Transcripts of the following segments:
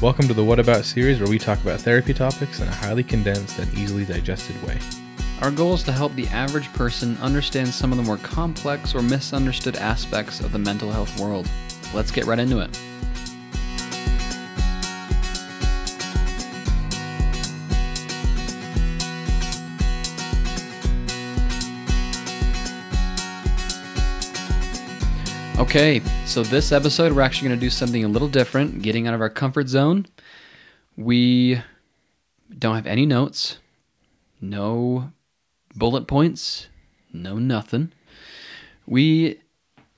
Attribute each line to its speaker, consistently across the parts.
Speaker 1: Welcome to the What About series where we talk about therapy topics in a highly condensed and easily digested way.
Speaker 2: Our goal is to help the average person understand some of the more complex or misunderstood aspects of the mental health world. Let's get right into it. Okay, so this episode we're actually going to do something a little different, getting out of our comfort zone. We don't have any notes, no bullet points, no nothing. We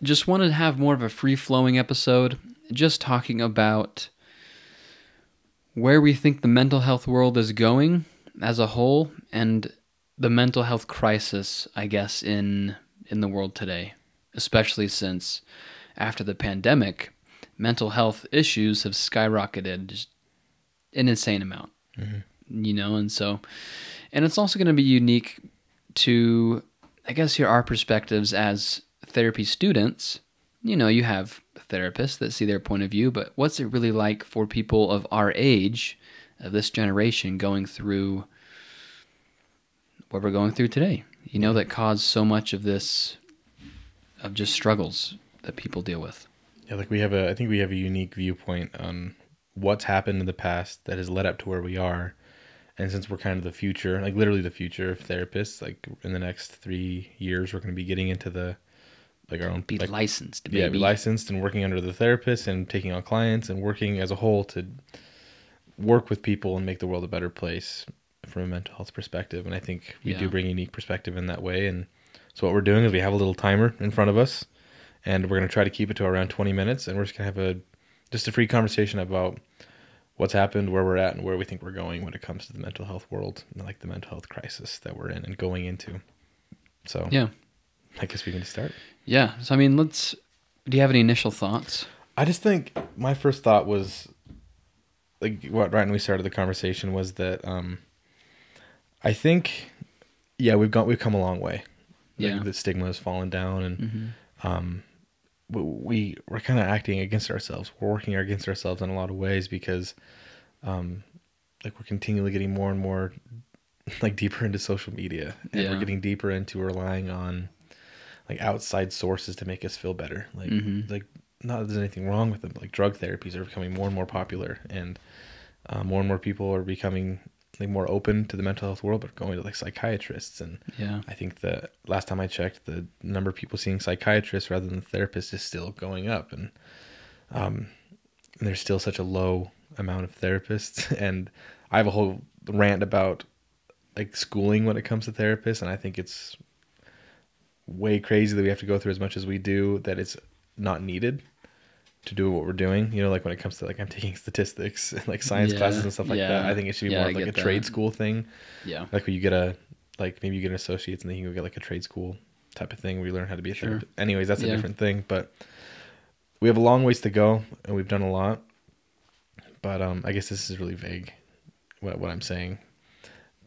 Speaker 2: just wanted to have more of a free flowing episode, just talking about where we think the mental health world is going as a whole and the mental health crisis, I guess, in in the world today, especially since after the pandemic, mental health issues have skyrocketed just an insane amount. Mm-hmm. You know, and so and it's also going to be unique to I guess here our perspectives as therapy students. You know, you have therapists that see their point of view, but what's it really like for people of our age, of this generation, going through what we're going through today? You know, that caused so much of this, of just struggles that people deal with.
Speaker 1: Yeah, like we have a, I think we have a unique viewpoint on what's happened in the past that has led up to where we are. And since we're kind of the future, like literally the future of therapists, like in the next three years, we're going to be getting into the like our own
Speaker 2: be
Speaker 1: like,
Speaker 2: licensed,
Speaker 1: yeah, be licensed and working under the therapist and taking on clients and working as a whole to work with people and make the world a better place from a mental health perspective. And I think we
Speaker 2: Yeah.
Speaker 1: do bring a unique perspective in that way. And so what we're doing is we have a little timer in front of us, and we're going to try to keep it to around 20 minutes, and we're just going to have a just a free conversation about what's happened, where we're at, and where we think we're going when it comes to the mental health world, and like the mental health crisis that we're in and going into. So
Speaker 2: Yeah.
Speaker 1: I guess we can start.
Speaker 2: Yeah. So, I mean, let's. Do you have any initial thoughts?
Speaker 1: I just think my first thought was like what right when we started the conversation was that um I think yeah, we've got we've come a long way. Like,
Speaker 2: Yeah.
Speaker 1: the stigma has fallen down and
Speaker 2: Mm-hmm.
Speaker 1: um we we're kind of acting against ourselves. We're working against ourselves in a lot of ways because um like we're continually getting more and more like deeper into social media and
Speaker 2: Yeah.
Speaker 1: we're getting deeper into relying on like outside sources to make us feel better. Like
Speaker 2: Mhm.
Speaker 1: like not that there's anything wrong with them. Like drug therapies are becoming more and more popular and uh, more and more people are becoming like more open to the mental health world but going to like psychiatrists and
Speaker 2: Yeah.
Speaker 1: I think the last time I checked, the number of people seeing psychiatrists rather than therapists is still going up, and um, and there's still such a low amount of therapists. And I have a whole rant about like schooling when it comes to therapists, and I think it's way crazy that we have to go through as much as we do that it's not needed to do what we're doing. You know, like when it comes to like I'm taking statistics, like science
Speaker 2: Yeah,
Speaker 1: classes and stuff like that. I think it should be
Speaker 2: Yeah,
Speaker 1: more like a
Speaker 2: get
Speaker 1: trade school thing
Speaker 2: Yeah.
Speaker 1: like when you get a like maybe you get an associate's and then you go get like a trade school type of thing where you learn how to be a
Speaker 2: Sure.
Speaker 1: therapist. Anyways, that's a different thing. But we have a long ways to go and we've done a lot. But um I guess this is really vague what what I'm saying.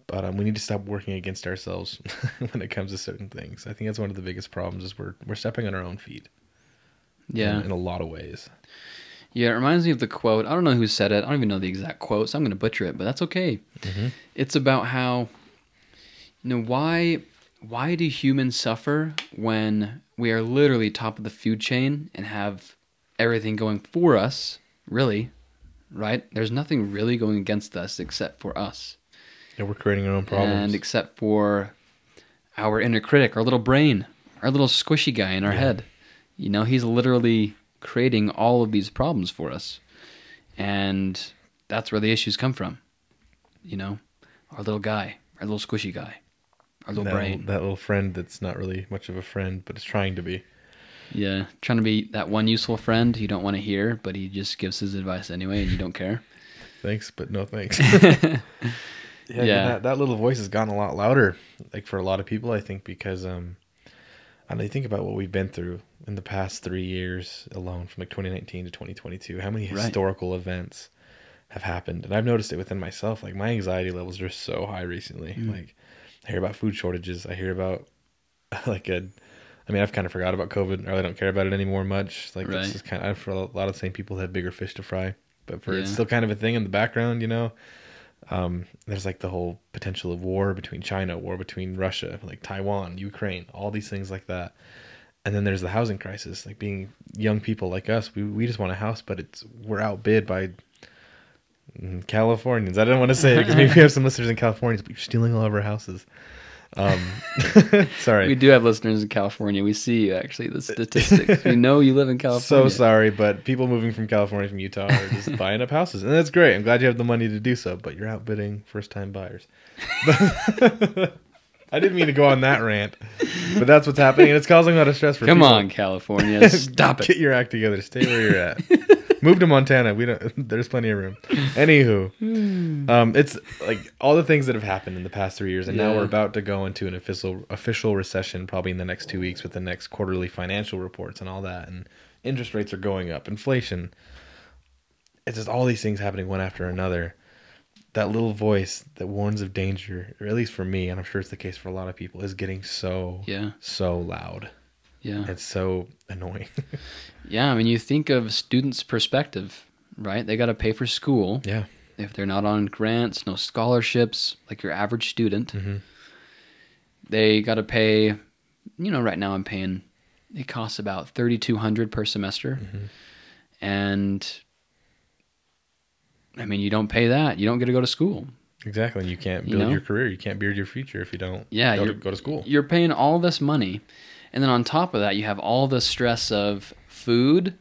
Speaker 1: But um, we need to stop working against ourselves when it comes to certain things. I think that's one of the biggest problems is we're we're stepping on our own feet.
Speaker 2: Yeah.
Speaker 1: In, in a lot of ways.
Speaker 2: Yeah, it reminds me of the quote. I don't know who said it. I don't even know the exact quote, so I'm going to butcher it, but that's okay.
Speaker 1: Mhm.
Speaker 2: It's about how you know why why do humans suffer when we are literally top of the food chain and have everything going for us, really, right? There's nothing really going against us except for us.
Speaker 1: Yeah, we're creating our own problems.
Speaker 2: And except for our inner critic, our little brain, our little squishy guy in our
Speaker 1: Yeah.
Speaker 2: head. You know, he's literally creating all of these problems for us. And that's where the issues come from. You know, our little guy, our little squishy guy, our little
Speaker 1: that,
Speaker 2: brain.
Speaker 1: little, that little friend that's not really much of a friend, but is trying to be.
Speaker 2: Yeah, trying to be that one useful friend you don't want to hear, but he just gives his advice anyway and you don't care.
Speaker 1: Thanks, but no thanks. yeah,
Speaker 2: Yeah.
Speaker 1: That, that little voice has gotten a lot louder, like for a lot of people, I think, because um, and I think about what we've been through in the past three years alone, from like 2019 to 2022. How many
Speaker 2: Right.
Speaker 1: historical events have happened, and I've noticed it within myself. Like my anxiety levels are so high recently.
Speaker 2: Mm.
Speaker 1: Like I hear about food shortages. I hear about like a. I mean, I've kind of forgot about COVID. I really don't care about it anymore much. Like
Speaker 2: Right.
Speaker 1: it's just kind of for a lot of the same people that have bigger fish to fry but for it's still kind of a thing in the background, you know. Um, there's like the whole potential of war between China, war between Russia, like Taiwan, Ukraine, all these things like that. And then there's the housing crisis, like being young people like us, we we just want a house, but it's we're outbid by mm, Californians. I don't want to say it because maybe we have some listeners in California, but you're stealing all of our houses. Um, sorry.
Speaker 2: We do have listeners in California. We see you actually the statistics. we know you live in California.
Speaker 1: So sorry, but people moving from California, from Utah, are just buying up houses, and that's great. I'm glad you have the money to do so, but you're outbidding first-time buyers. I didn't mean to go on that rant, but that's what's happening, and it's causing a lot of stress for
Speaker 2: Come
Speaker 1: people.
Speaker 2: on, California, stop it.
Speaker 1: Get your act together. Stay where you're at. Move to Montana. We don't. There's plenty of room. Anywho, um, it's like all the things that have happened in the past three years, and now we're about to go into an official official recession, probably in the next two weeks with the next quarterly financial reports and all that, and interest rates are going up, inflation. It's just all these things happening one after another. That little voice that warns of danger, or at least for me, and I'm sure it's the case for a lot of people, is getting so
Speaker 2: Yeah,
Speaker 1: so loud.
Speaker 2: yeah,
Speaker 1: It's so annoying.
Speaker 2: yeah. I mean, you think of students' perspective, right? They got to pay for school.
Speaker 1: yeah.
Speaker 2: If they're not on grants, no scholarships, like your average student,
Speaker 1: Mhm.
Speaker 2: they got to pay. You know, right now I'm paying. It costs about thirty two hundred per semester,
Speaker 1: Mhm.
Speaker 2: and I mean, you don't pay that, you don't get to go to school.
Speaker 1: Exactly. You can't
Speaker 2: You
Speaker 1: build
Speaker 2: know?
Speaker 1: your career. You can't build your future if you don't
Speaker 2: Yeah,
Speaker 1: go, to, go to school.
Speaker 2: You're paying all this money, and then on top of that, you have all the stress of food.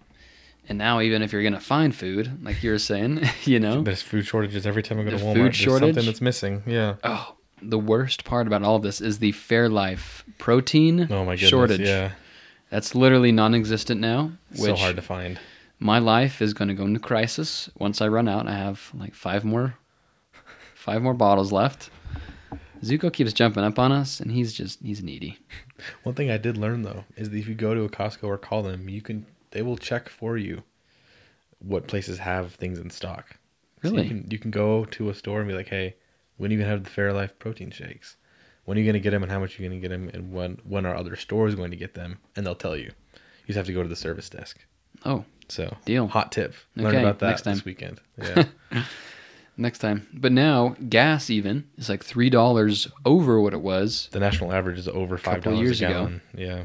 Speaker 2: And now, even if you're gonna find food, like you were saying, you know,
Speaker 1: There's food shortages every time I go to Walmart.
Speaker 2: food
Speaker 1: There's
Speaker 2: shortage?
Speaker 1: something that's missing. Yeah.
Speaker 2: oh, the worst part about all of this is the Fairlife protein
Speaker 1: Oh my goodness.
Speaker 2: shortage.
Speaker 1: Yeah.
Speaker 2: That's literally non-existent now.
Speaker 1: It's
Speaker 2: Which
Speaker 1: so hard to find.
Speaker 2: My life is going to go into crisis once I run out. I have like five more, five more bottles left. Zuko keeps jumping up on us, and he's just he's needy.
Speaker 1: One thing I did learn though is that if you go to a Costco or call them, you can they will check for you what places have things in stock. So
Speaker 2: Really?
Speaker 1: you can you can go to a store and be like, "Hey, when are you gonna have the Fairlife protein shakes? When are you gonna get them, and how much are you gonna get them, and when when are other stores going to get them?" And they'll tell you. You just have to go to the service desk.
Speaker 2: Oh,
Speaker 1: So
Speaker 2: Deal.
Speaker 1: Hot tip. Learn
Speaker 2: Okay,
Speaker 1: about that
Speaker 2: next time.
Speaker 1: this weekend. Yeah.
Speaker 2: next time. But now gas even is like three dollars over what it was,
Speaker 1: the national average is over five dollars a
Speaker 2: years ago.
Speaker 1: Yeah.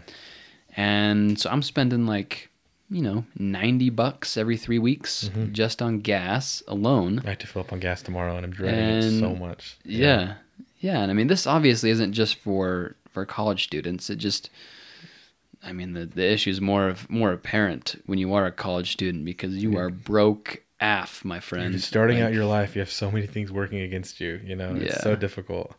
Speaker 2: and so I'm spending like you know ninety bucks every three weeks
Speaker 1: Mhm.
Speaker 2: just on gas alone.
Speaker 1: I have to fill up on gas tomorrow, and I'm dreading it so
Speaker 2: And-
Speaker 1: much.
Speaker 2: Yeah. yeah, and I mean this obviously isn't just for for college students. It just I mean the the issue is more of more apparent when you are a college student because you
Speaker 1: Yeah.
Speaker 2: are broke af, my friend.
Speaker 1: You're starting
Speaker 2: Like,
Speaker 1: out your life. You have so many things working against you. You know, it's
Speaker 2: Yeah.
Speaker 1: so difficult.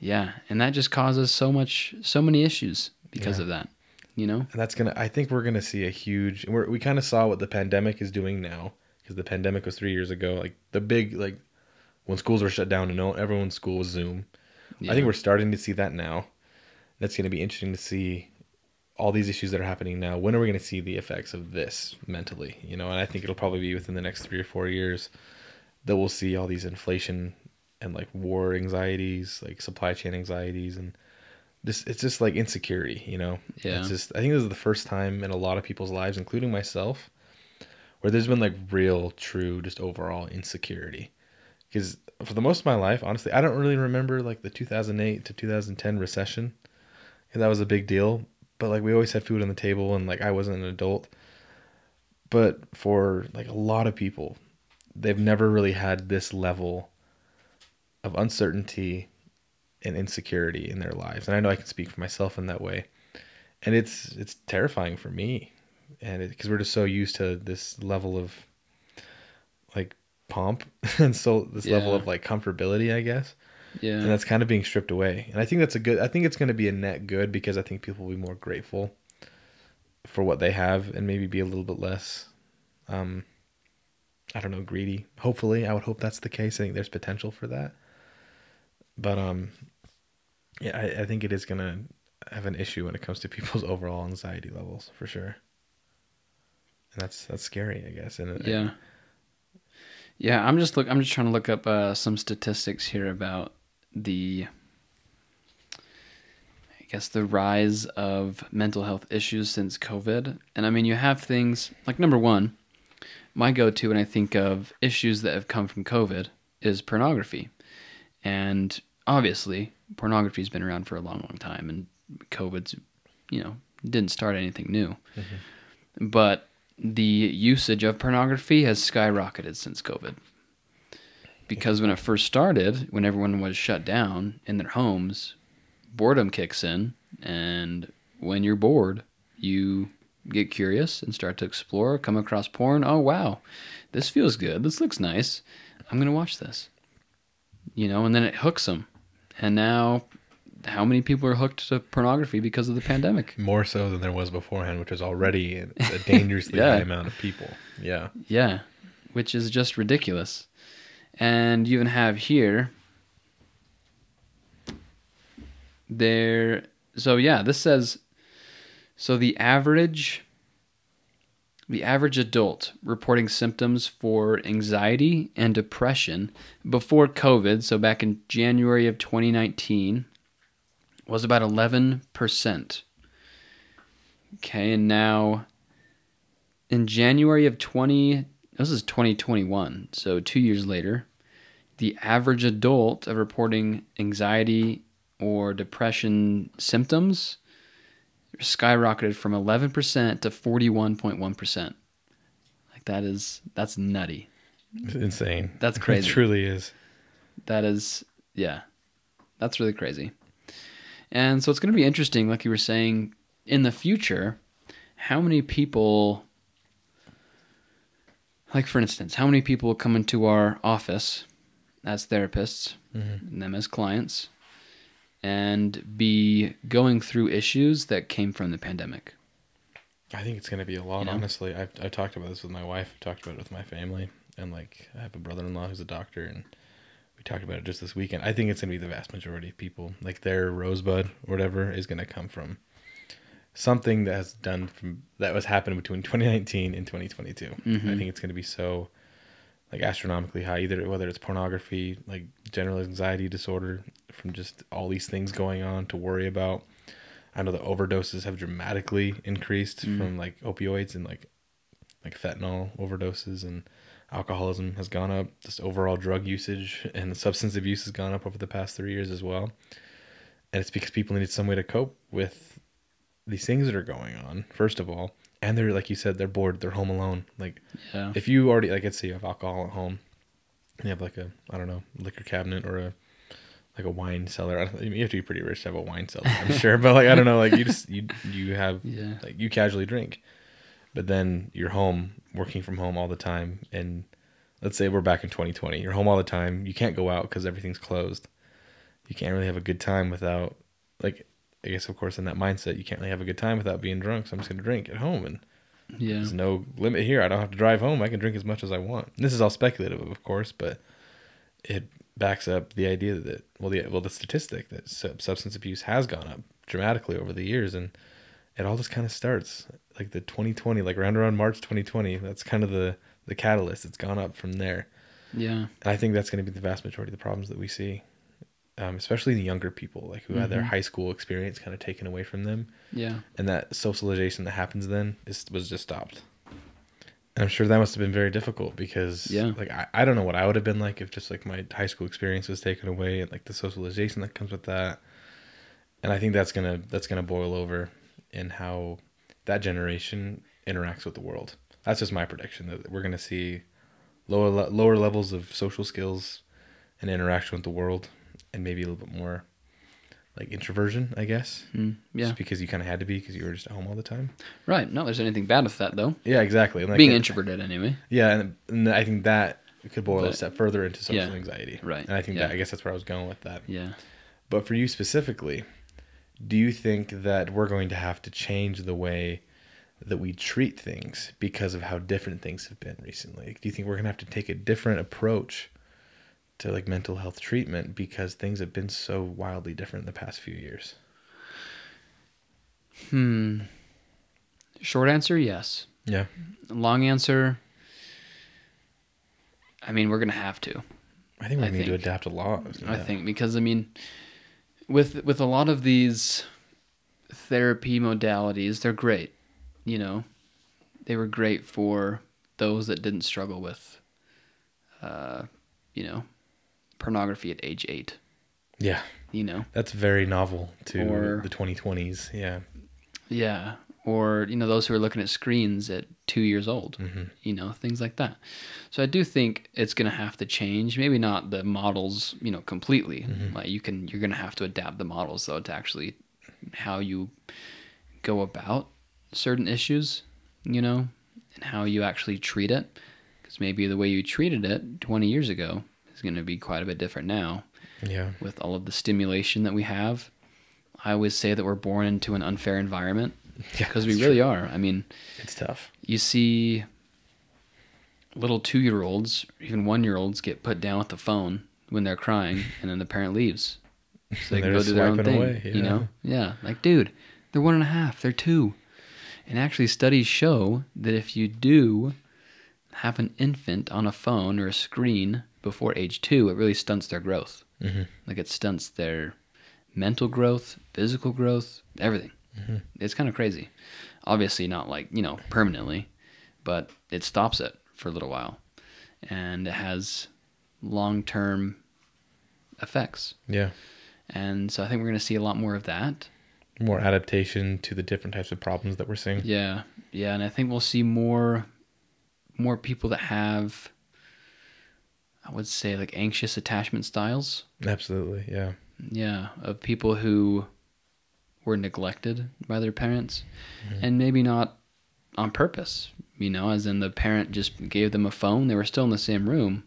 Speaker 2: Yeah, and that just causes so much so many issues because
Speaker 1: Yeah.
Speaker 2: of that. You know?
Speaker 1: And that's gonna. I think we're gonna see a huge. We're, we kind of saw what the pandemic is doing now because the pandemic was three years ago. Like the big like when schools were shut down and no everyone's school was Zoom. I think we're starting to see that now. That's going to be interesting to see all these issues that are happening now. When are we going to see the effects of this mentally? You know, and I think it'll probably be within the next three or four years that we'll see all these inflation and like war anxieties, like supply chain anxieties, and this. It's just like insecurity. You know,
Speaker 2: Yeah.
Speaker 1: It's just. I think this is the first time in a lot of people's lives, including myself, where there's been like real, true, just overall insecurity because for the most of my life, honestly, I don't really remember like the 2008 to 2010 recession. that was a big deal. But like we always had food on the table, and like I wasn't an adult. But for like a lot of people, they've never really had this level of uncertainty and insecurity in their lives. And I know I can speak for myself in that way. And it's it's terrifying for me, and because we're just so used to this level of like pomp and so this level of like comfortability, I guess.
Speaker 2: Yeah.
Speaker 1: And that's kind of being stripped away. And I think that's a good I think it's going to be a net good because I think people will be more grateful for what they have and maybe be a little bit less um I don't know, greedy. Hopefully, I would hope that's the case. I think there's potential for that. But um yeah, I, I think it is going to have an issue when it comes to people's overall anxiety levels for sure. And that's that's scary, I guess. And
Speaker 2: Yeah. Yeah, I'm just look I'm just trying to look up uh, some statistics here about the I guess the rise of mental health issues since COVID. And I mean you have things like number 1, my go-to when I think of issues that have come from COVID is pornography, and obviously pornography's been around for a long, long time, and COVID's, you know, didn't start anything new, mm-hmm. but the usage of pornography has skyrocketed since COVID. Because when it first started, when everyone was shut down in their homes, boredom kicks in, and when you're bored, you get curious and start to explore, come across porn. Oh, wow, this feels good. This looks nice. I'm going to watch this. You know, and then it hooks them. And now, how many people are hooked to pornography because of the pandemic?
Speaker 1: More so than there was beforehand, which was already a a dangerously
Speaker 2: Yeah.
Speaker 1: high amount of people. Yeah.
Speaker 2: Yeah, which is just ridiculous. And you even have here there so yeah, this says so the average the average adult reporting symptoms for anxiety and depression before COVID, so back in January of 2019 was about 11%. Okay, and now in January of 20 this is 2021 so 2 years later the average adult of reporting anxiety or depression symptoms skyrocketed from 11% to 41.1% like that is that's nutty
Speaker 1: It's insane.
Speaker 2: That's crazy.
Speaker 1: It truly is.
Speaker 2: that is yeah that's really crazy and so it's going to be interesting like you were saying in the future how many people like for instance how many people come into our office as therapists
Speaker 1: Mhm.
Speaker 2: and them as clients and be going through issues that came from the pandemic
Speaker 1: I think it's going to be a lot,
Speaker 2: You know?
Speaker 1: honestly. I've, I've talked about this with my wife, I've talked about it with my family, and like I have a brother in law who's a doctor, and we talked about it just this weekend. I think it's going to be the vast majority of people, like their rosebud or whatever, is going to come from something that has done from that was happening between 2019 and 2022.
Speaker 2: Mhm.
Speaker 1: I think it's going to be so like astronomically high, either whether it's pornography, like general anxiety disorder from just all these things going on to worry about. I know the overdoses have dramatically increased
Speaker 2: Mm.
Speaker 1: from like opioids and like like fentanyl overdoses and alcoholism has gone up. Just overall drug usage and substance abuse has gone up over the past three years as well. And it's because people need some way to cope with these things that are going on, first of all. And they're like you said, they're bored, they're home alone. Like
Speaker 2: yeah
Speaker 1: if you already like let's say you have alcohol at home and you have like a I don't know, liquor cabinet or a like a wine cellar. I don't, you have to be pretty rich to have a wine cellar, I'm sure. But like I don't know, like you just you you have
Speaker 2: yeah
Speaker 1: like you casually drink but then you're home working from home all the time and let's say we're back in 2020 you're home all the time you can't go out because everything's closed you can't really have a good time without like i guess of course in that mindset you can't really have a good time without being drunk so i'm just going to drink at home and
Speaker 2: yeah.
Speaker 1: there's no limit here. I don't have to drive home. I can drink as much as i want. This is all speculative of course but it backs up the idea that well the well the statistic that substance abuse has gone up dramatically over the years and it all just kind of starts like the 2020 like around around march 2020 that's kind of the the catalyst. It's gone up from there.
Speaker 2: Yeah.
Speaker 1: And i think that's going to be the vast majority of the problems that we see um, especially the younger people like who had their
Speaker 2: Mhm.
Speaker 1: high school experience kind of taken away from them
Speaker 2: yeah
Speaker 1: and that socialization that happens then is was just stopped. And I'm sure that must have been very difficult because
Speaker 2: Yeah.
Speaker 1: like I, I don't know what I would have been like if just like my high school experience was taken away and like the socialization that comes with that. And I think that's gonna that's gonna boil over in how that generation interacts with the world. That's just my prediction that we're gonna see lower lower levels of social skills and interaction with the world, and maybe a little bit more like introversion, I guess.
Speaker 2: Mm, yeah
Speaker 1: Just because you kind of had to be because you were just at home all the time.
Speaker 2: right No, there's anything bad with that though
Speaker 1: Yeah, exactly. Like
Speaker 2: being
Speaker 1: it-
Speaker 2: introverted anyway
Speaker 1: Yeah, and, and I think that could boil a
Speaker 2: But-
Speaker 1: step further into social
Speaker 2: yeah,
Speaker 1: anxiety.
Speaker 2: right,
Speaker 1: And I think
Speaker 2: yeah.
Speaker 1: that I guess that's where I was going with that.
Speaker 2: yeah
Speaker 1: But for you specifically, do you think that we're going to have to change the way that we treat things because of how different things have been recently? Do you think we're going to have to take a different approach to like mental health treatment because things have been so wildly different in the past few years?
Speaker 2: Hmm. Short answer, yes.
Speaker 1: Yeah.
Speaker 2: Long answer, I mean, we're gonna have to.
Speaker 1: I think we
Speaker 2: I
Speaker 1: need to adapt a lot.
Speaker 2: I think because I mean, with with a lot of these therapy modalities, they're great. You know, they were great for those that didn't struggle with, uh, you know, pornography at age eight.
Speaker 1: Yeah,
Speaker 2: You know,
Speaker 1: that's very novel to
Speaker 2: Or-
Speaker 1: the 2020s. Yeah,
Speaker 2: yeah, or you know those who are looking at screens at two years old.
Speaker 1: hmm
Speaker 2: You know, things like that. So I do think it's going to have to change. Maybe not the models, you know, completely. Like you can, you're going to have to adapt the models though to actually how you go about certain issues. You know, and how you actually treat it. Because maybe the way you treated it 20 years ago going to be quite a bit different now
Speaker 1: yeah,
Speaker 2: with all of the stimulation that we have. I always say that we're born into an unfair environment
Speaker 1: yeah.
Speaker 2: because we really
Speaker 1: true.
Speaker 2: are. I mean,
Speaker 1: It's tough.
Speaker 2: you see little two year olds, even one year olds, get put down with the phone when they're crying, and then the parent leaves. So they can go do their own thing.
Speaker 1: away,
Speaker 2: You know? Yeah. Like, dude, they're one and a half, they're two. And actually, studies show that if you do have an infant on a phone or a screen before age two, it really stunts their growth.
Speaker 1: hmm
Speaker 2: Like, it stunts their mental growth, physical growth, everything.
Speaker 1: Mm-hmm.
Speaker 2: It's kind of crazy. Obviously, not like, you know, permanently, but it stops it for a little while. And it has long term effects.
Speaker 1: Yeah,
Speaker 2: And so I think we're going to see a lot more of that.
Speaker 1: more adaptation to the different types of problems that we're seeing.
Speaker 2: Yeah. Yeah. And I think we'll see more, more people that have, I would say, like anxious attachment styles.
Speaker 1: Absolutely. Yeah.
Speaker 2: Yeah, of people who were neglected by their parents and maybe not on purpose, you know, as in the parent just gave them a phone. They were still in the same room,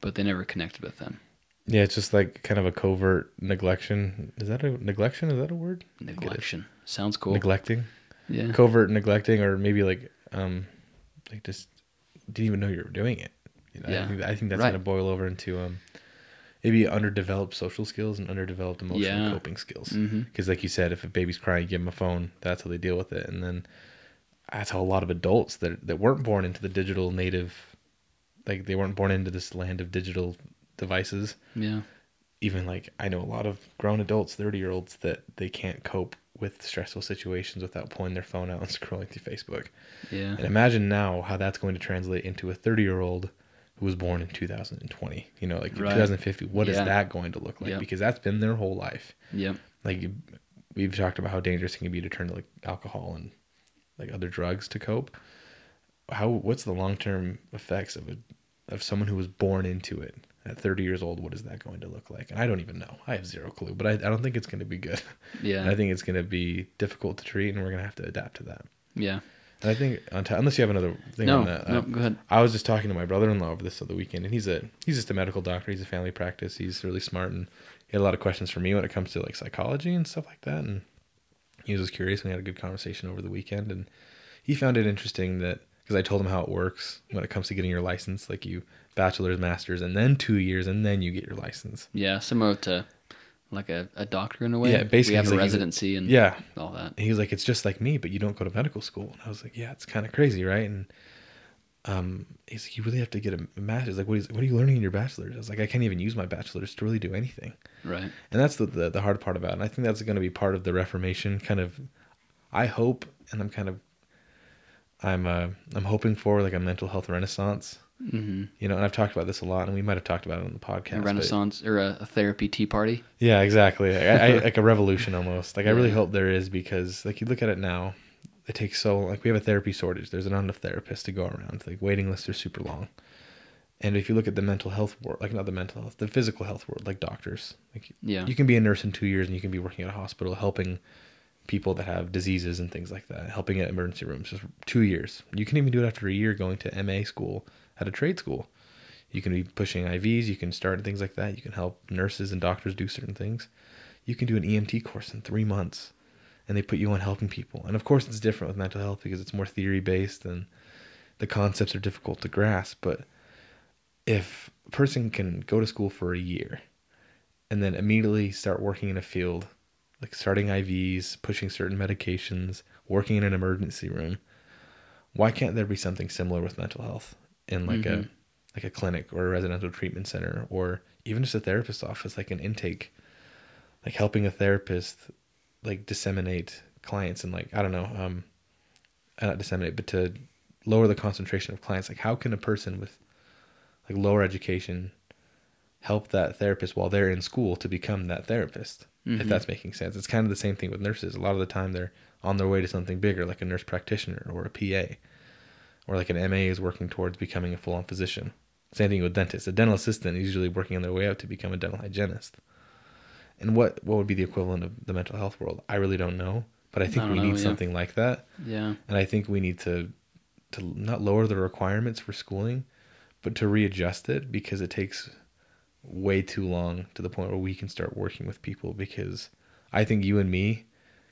Speaker 2: but they never connected with them.
Speaker 1: Yeah, it's just like kind of a covert neglection. Is that a neglection? Is that a word?
Speaker 2: Neglection. Sounds cool.
Speaker 1: Neglecting.
Speaker 2: yeah.
Speaker 1: Covert neglecting, or maybe like um, like just didn't even know you were doing it. You know,
Speaker 2: Yeah.
Speaker 1: I think, I think that's
Speaker 2: Right.
Speaker 1: gonna boil over into um, maybe underdeveloped social skills and underdeveloped emotional
Speaker 2: Yeah.
Speaker 1: coping skills. Because, like you said, if a baby's crying, give them a phone. That's how they deal with it, and then that's how a lot of adults that that weren't born into the digital native, like they weren't born into this land of digital devices.
Speaker 2: Yeah.
Speaker 1: Even like I know a lot of grown adults, thirty year olds, that they can't cope with stressful situations without pulling their phone out and scrolling through Facebook.
Speaker 2: Yeah.
Speaker 1: And imagine now how that's going to translate into a thirty year old who was born in 2020. You know, like
Speaker 2: Right.
Speaker 1: 2050. What is
Speaker 2: Yeah.
Speaker 1: that going to look like?
Speaker 2: Yep.
Speaker 1: Because that's been their whole life
Speaker 2: Yep.
Speaker 1: like we've talked about how dangerous it can be to turn to like alcohol and like other drugs to cope how what's the long-term effects of a of someone who was born into it at 30 years old what is that going to look like and i don't even know i have zero clue but i, I don't think it's going to be good
Speaker 2: Yeah.
Speaker 1: i think it's going to be difficult to treat and we're going to have to adapt to that
Speaker 2: yeah.
Speaker 1: And i think t- unless you have another thing
Speaker 2: No.
Speaker 1: on that
Speaker 2: no.
Speaker 1: uh,
Speaker 2: Go ahead.
Speaker 1: I was just talking to my brother-in-law over this other weekend, and he's a he's just a medical doctor. He's a family practice. He's really smart, and he had a lot of questions for me when it comes to like psychology and stuff like that. And he was just curious, and we had a good conversation over the weekend. And he found it interesting that because I told him how it works when it comes to getting your license, like you bachelor's, master's, and then two years, and then you get your license.
Speaker 2: Yeah. Similar to like a, a doctor in a way.
Speaker 1: Yeah, basically,
Speaker 2: We have a
Speaker 1: like-
Speaker 2: residency and
Speaker 1: Yeah,
Speaker 2: all that.
Speaker 1: And he was like, "It's just like me, but you don't go to medical school." And I was like, "Yeah, it's kind of crazy, right?" And um, he's like, "You really have to get a master's. Like, what is what are you learning in your bachelor's?" I was like, "I can't even use my bachelor's to really do anything."
Speaker 2: Right.
Speaker 1: And that's the the, the hard part about it. And I think that's going to be part of the Reformation. Kind of, I hope, and I'm kind of, I'm uh, I'm hoping for like a mental health renaissance.
Speaker 2: Hmm
Speaker 1: You know, and I've talked about this a lot, and we might have talked about it on the podcast.
Speaker 2: A
Speaker 1: but-
Speaker 2: renaissance or a, a therapy tea party.
Speaker 1: yeah, exactly. I, I, like a revolution almost. Like I really hope there is because like you look at it now, it takes so like we have a therapy shortage. There's not enough therapists to go around. Like waiting lists are super long. And if you look at the mental health world, like not the mental health, the physical health world, like doctors, like
Speaker 2: Yeah.
Speaker 1: you can be a nurse in two years and you can be working at a hospital helping people that have diseases and things like that, helping at emergency rooms. Just two years. You can even do it after a year going to MA school at a trade school. You can be pushing IVs. You can start things like that. You can help nurses and doctors do certain things. You can do an EMT course in three months, and they put you on helping people. And of course, it's different with mental health because it's more theory based and the concepts are difficult to grasp. But if a person can go to school for a year and then immediately start working in a field, like starting IVs, pushing certain medications, working in an emergency room, why can't there be something similar with mental health in like a
Speaker 2: Mhm.
Speaker 1: like a clinic or a residential treatment center or even just a therapist's office, like an intake, like helping a therapist like disseminate clients and like I don't know, um, uh, not disseminate, but to lower the concentration of clients. Like, how can a person with like lower education help that therapist while they're in school to become that therapist? If
Speaker 2: Mhm.
Speaker 1: that's making sense, it's kind of the same thing with nurses. A lot of the time, they're on their way to something bigger, like a nurse practitioner or a PA, or like an MA is working towards becoming a full-on physician. Same thing with dentists. A dental assistant is usually working on their way up to become a dental hygienist. And what what would be the equivalent of the mental health world? I really don't know, but I think
Speaker 2: I
Speaker 1: we
Speaker 2: don't
Speaker 1: need
Speaker 2: yeah.
Speaker 1: something like that.
Speaker 2: Yeah.
Speaker 1: And I think we need to to not lower the requirements for schooling, but to readjust it because it takes way too long to the point where we can start working with people because I think you and me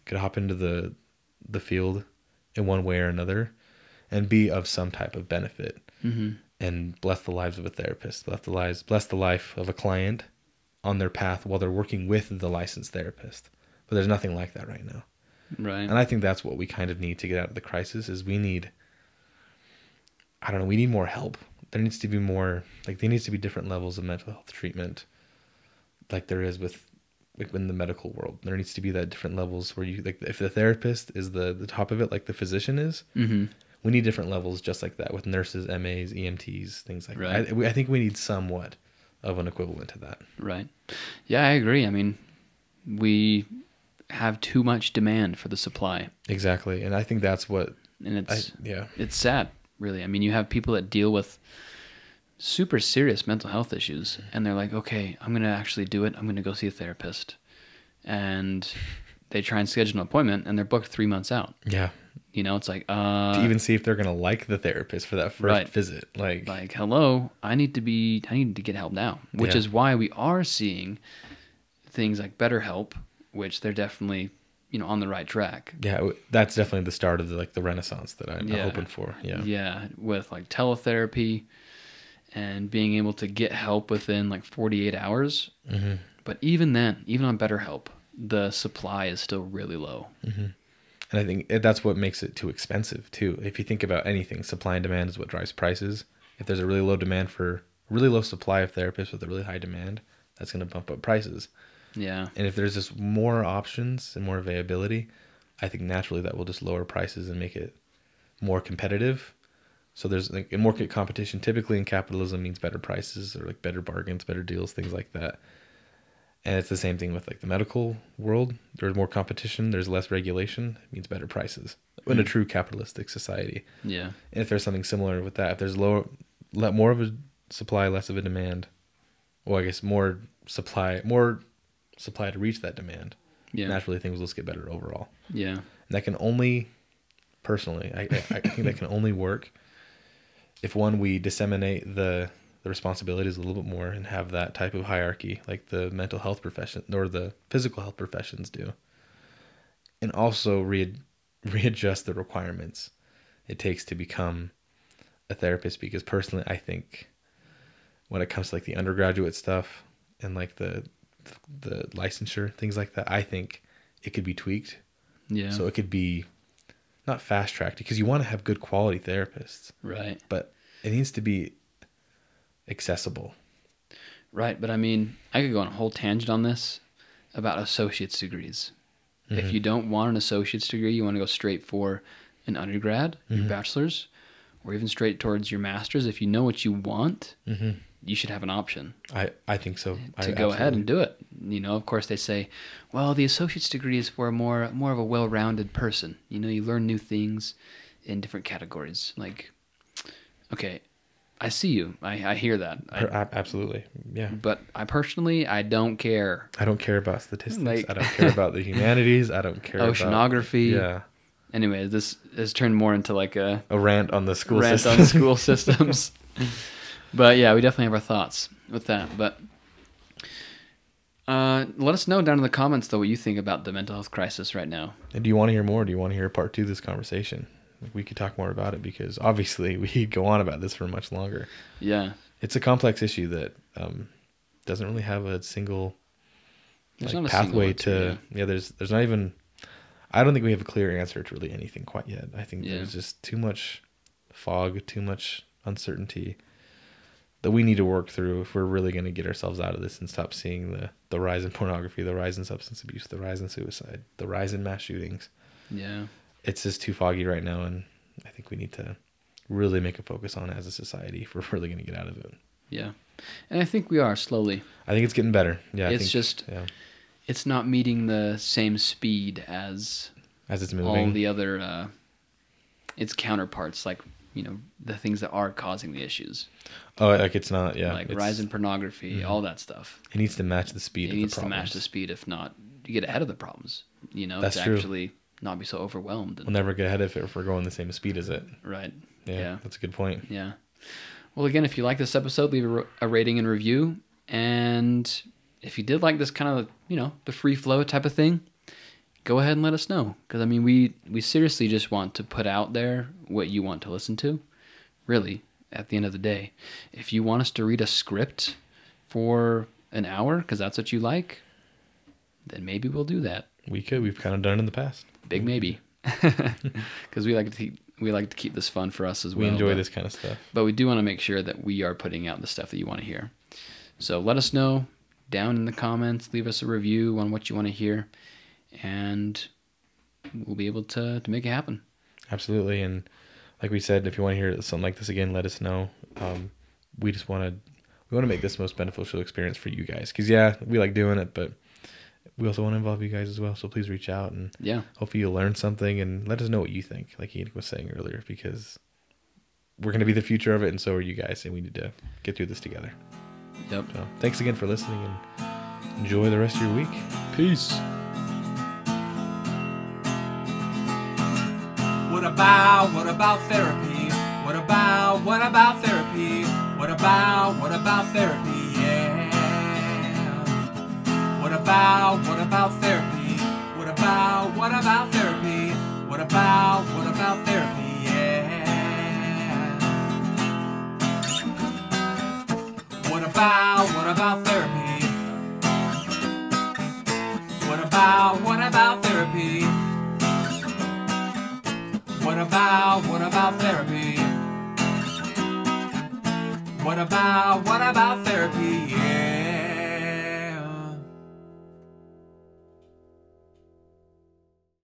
Speaker 1: could hop into the the field in one way or another and be of some type of benefit
Speaker 2: hmm
Speaker 1: and bless the lives of a therapist, bless the lives bless the life of a client on their path while they're working with the licensed therapist. But there's nothing like that right now.
Speaker 2: Right.
Speaker 1: And I think that's what we kind of need to get out of the crisis is we need I don't know, we need more help. There needs to be more like there needs to be different levels of mental health treatment like there is with like in the medical world. There needs to be that different levels where you like if the therapist is the the top of it like the physician is,
Speaker 2: hmm
Speaker 1: we need different levels just like that with nurses, MAs, EMTs, things like
Speaker 2: Right.
Speaker 1: that. I, I think we need somewhat of an equivalent to that.
Speaker 2: Right. Yeah, I agree. I mean, we have too much demand for the supply,
Speaker 1: Exactly. And I think that's what
Speaker 2: and
Speaker 1: I
Speaker 2: it's
Speaker 1: yeah.
Speaker 2: it's sad, really. I mean, you have people that deal with super serious mental health issues, and they're like, "Okay, I'm gonna actually do it. I'm gonna go see a therapist," and they try and schedule an appointment, and they're booked three months out.
Speaker 1: Yeah.
Speaker 2: You know, it's like, uh,
Speaker 1: to even see if they're gonna like the therapist for that first
Speaker 2: Right.
Speaker 1: visit. Like,
Speaker 2: like hello i need to be i need to get help now which
Speaker 1: Yeah.
Speaker 2: is why we are seeing things like betterhelp which they're definitely you know on the right track
Speaker 1: yeah, that's definitely the start of the like the renaissance that I'm
Speaker 2: Yeah.
Speaker 1: hoping for. Yeah.
Speaker 2: yeah with like teletherapy and being able to get help within like 48 hours
Speaker 1: hmm
Speaker 2: but even then even on betterhelp the supply is still really low
Speaker 1: And I think that's what makes it too expensive too. If you think about anything, supply and demand is what drives prices. If there's a really low demand for really low supply of therapists with a really high demand, that's going to bump up prices.
Speaker 2: yeah
Speaker 1: And if there's just more options and more availability, I think naturally that will just lower prices and make it more competitive. So there's like competition typically in capitalism means better prices or like better bargains, better deals, things like that. And it's the same thing with like the medical world. There's more competition, there's less regulation, it means better prices in a
Speaker 2: Mm.
Speaker 1: true capitalistic society.
Speaker 2: yeah
Speaker 1: And if there's something similar with that, if there's lower, let more of a supply, less of a demand, well, I guess more supply, more supply to reach that demand.
Speaker 2: yeah
Speaker 1: Naturally, things will just get better overall.
Speaker 2: yeah
Speaker 1: And that can only, personally, I, I, I think that can only work if one we disseminate the the responsibilities a little bit more and have that type of hierarchy like the mental health profession or the physical health professions do. And also re- readjust the requirements it takes to become a therapist because personally i think when it comes to like the undergraduate stuff and like the the licensure things like that i think it could be tweaked.
Speaker 2: Yeah.
Speaker 1: So it could be not fast tracked because you want to have good quality therapists.
Speaker 2: Right.
Speaker 1: But it needs to be accessible
Speaker 2: Right, but I mean, I could go on a whole tangent on this about associate's degrees. If
Speaker 1: Mhm.
Speaker 2: you don't want an associate's degree, you want to go straight for an undergrad, your
Speaker 1: Mhm.
Speaker 2: bachelor's, or even straight towards your master's. If you know what you want,
Speaker 1: mm-hmm.
Speaker 2: you should have an option
Speaker 1: i i think so
Speaker 2: to
Speaker 1: I,
Speaker 2: go ahead and do it. You know, of course, they say, well, the associate's degree is for a more more of a well-rounded person. You know, you learn new things in different categories. Like, okay, I see you. I, I hear that. I,
Speaker 1: absolutely yeah
Speaker 2: but I personally, I don't care.
Speaker 1: i don't care about statistics
Speaker 2: Like-
Speaker 1: i don't care about the humanities i don't care about
Speaker 2: Oceanography.
Speaker 1: yeah
Speaker 2: Anyway, this has turned more into like a
Speaker 1: a rant on the school
Speaker 2: rant
Speaker 1: system
Speaker 2: on school systems. but yeah, we definitely have our thoughts with that. But uh, let us know down in the comments though what you think about the mental health crisis right now.
Speaker 1: and do you want to hear more do you want to hear part two of this conversation we could talk more about it because obviously we could go on about this for much longer.
Speaker 2: Yeah,
Speaker 1: it's a complex issue that um, doesn't really have a single
Speaker 2: There's
Speaker 1: like,
Speaker 2: not a single
Speaker 1: pathway
Speaker 2: answer,
Speaker 1: to yeah. there's there's not even i don't think we have a clear answer to really anything quite yet. I think
Speaker 2: Yeah.
Speaker 1: there's just too much fog too much uncertainty that we need to work through if we're really going to get ourselves out of this and stop seeing the the rise in pornography the rise in substance abuse the rise in suicide the rise in mass shootings.
Speaker 2: Yeah,
Speaker 1: it's just too foggy right now and i think we need to really make a focus on as a society if we're really going to get out of it.
Speaker 2: Yeah. And I think we are slowly.
Speaker 1: I think it's getting better. Yeah, I
Speaker 2: it's
Speaker 1: think,
Speaker 2: just
Speaker 1: yeah,
Speaker 2: it's not meeting the same speed as
Speaker 1: as it's moving.
Speaker 2: all the other uh, its counterparts, like you know the things that are causing the issues,
Speaker 1: oh, like it's not. Yeah,
Speaker 2: like
Speaker 1: it's-
Speaker 2: rise in pornography,
Speaker 1: Mhm.
Speaker 2: all that stuff.
Speaker 1: It needs to match the speed.
Speaker 2: It needs to match the speed, if not, you get ahead of the problems. You know,
Speaker 1: That's true.
Speaker 2: actually not be so overwhelmed. And,
Speaker 1: We'll never get ahead of it if we're going the same speed as it.
Speaker 2: right.
Speaker 1: Yeah,
Speaker 2: Yeah.
Speaker 1: that's a good point.
Speaker 2: Yeah. Well, again, if you like this episode, leave a, a rating and review. And if you did like this kind of, you know, the free flow type of thing, go ahead and let us know. Because, I mean, we, we seriously just want to put out there what you want to listen to. Really, at the end of the day. If you want us to read a script for an hour, because that's what you like, then maybe we'll do that.
Speaker 1: We could. We've kind of done it in the past.
Speaker 2: Big maybe. Because we like to keep, we like to keep this fun for us as well.
Speaker 1: We enjoy
Speaker 2: but-
Speaker 1: this kind of stuff.
Speaker 2: but we do want to make sure that we are putting out the stuff that you want to hear. So let us know down in the comments. Leave us a review on what you want to hear, and we'll be able to, to make it happen.
Speaker 1: Absolutely. And like we said, if you want to hear something like this again, let us know. Um, we just want to we want to make this the most beneficial experience for you guys. Because yeah, we like doing it, but we also want to involve you guys as well. So please reach out and
Speaker 2: Yeah,
Speaker 1: hopefully you'll learn something and let us know what you think. Like Ian was saying earlier, because we're going to be the future of it, and so are you guys, and we need to get through this together.
Speaker 2: yep.
Speaker 1: So thanks again for listening, and enjoy the rest of your week.
Speaker 2: Peace.
Speaker 3: What about, what about therapy? What about, what about therapy? What about, what about therapy? About, what about therapy? What about, what about therapy? What about, what about therapy? Yeah. What about, what about therapy? What about, what about therapy? What about, what about therapy? What about, what about therapy? Yeah.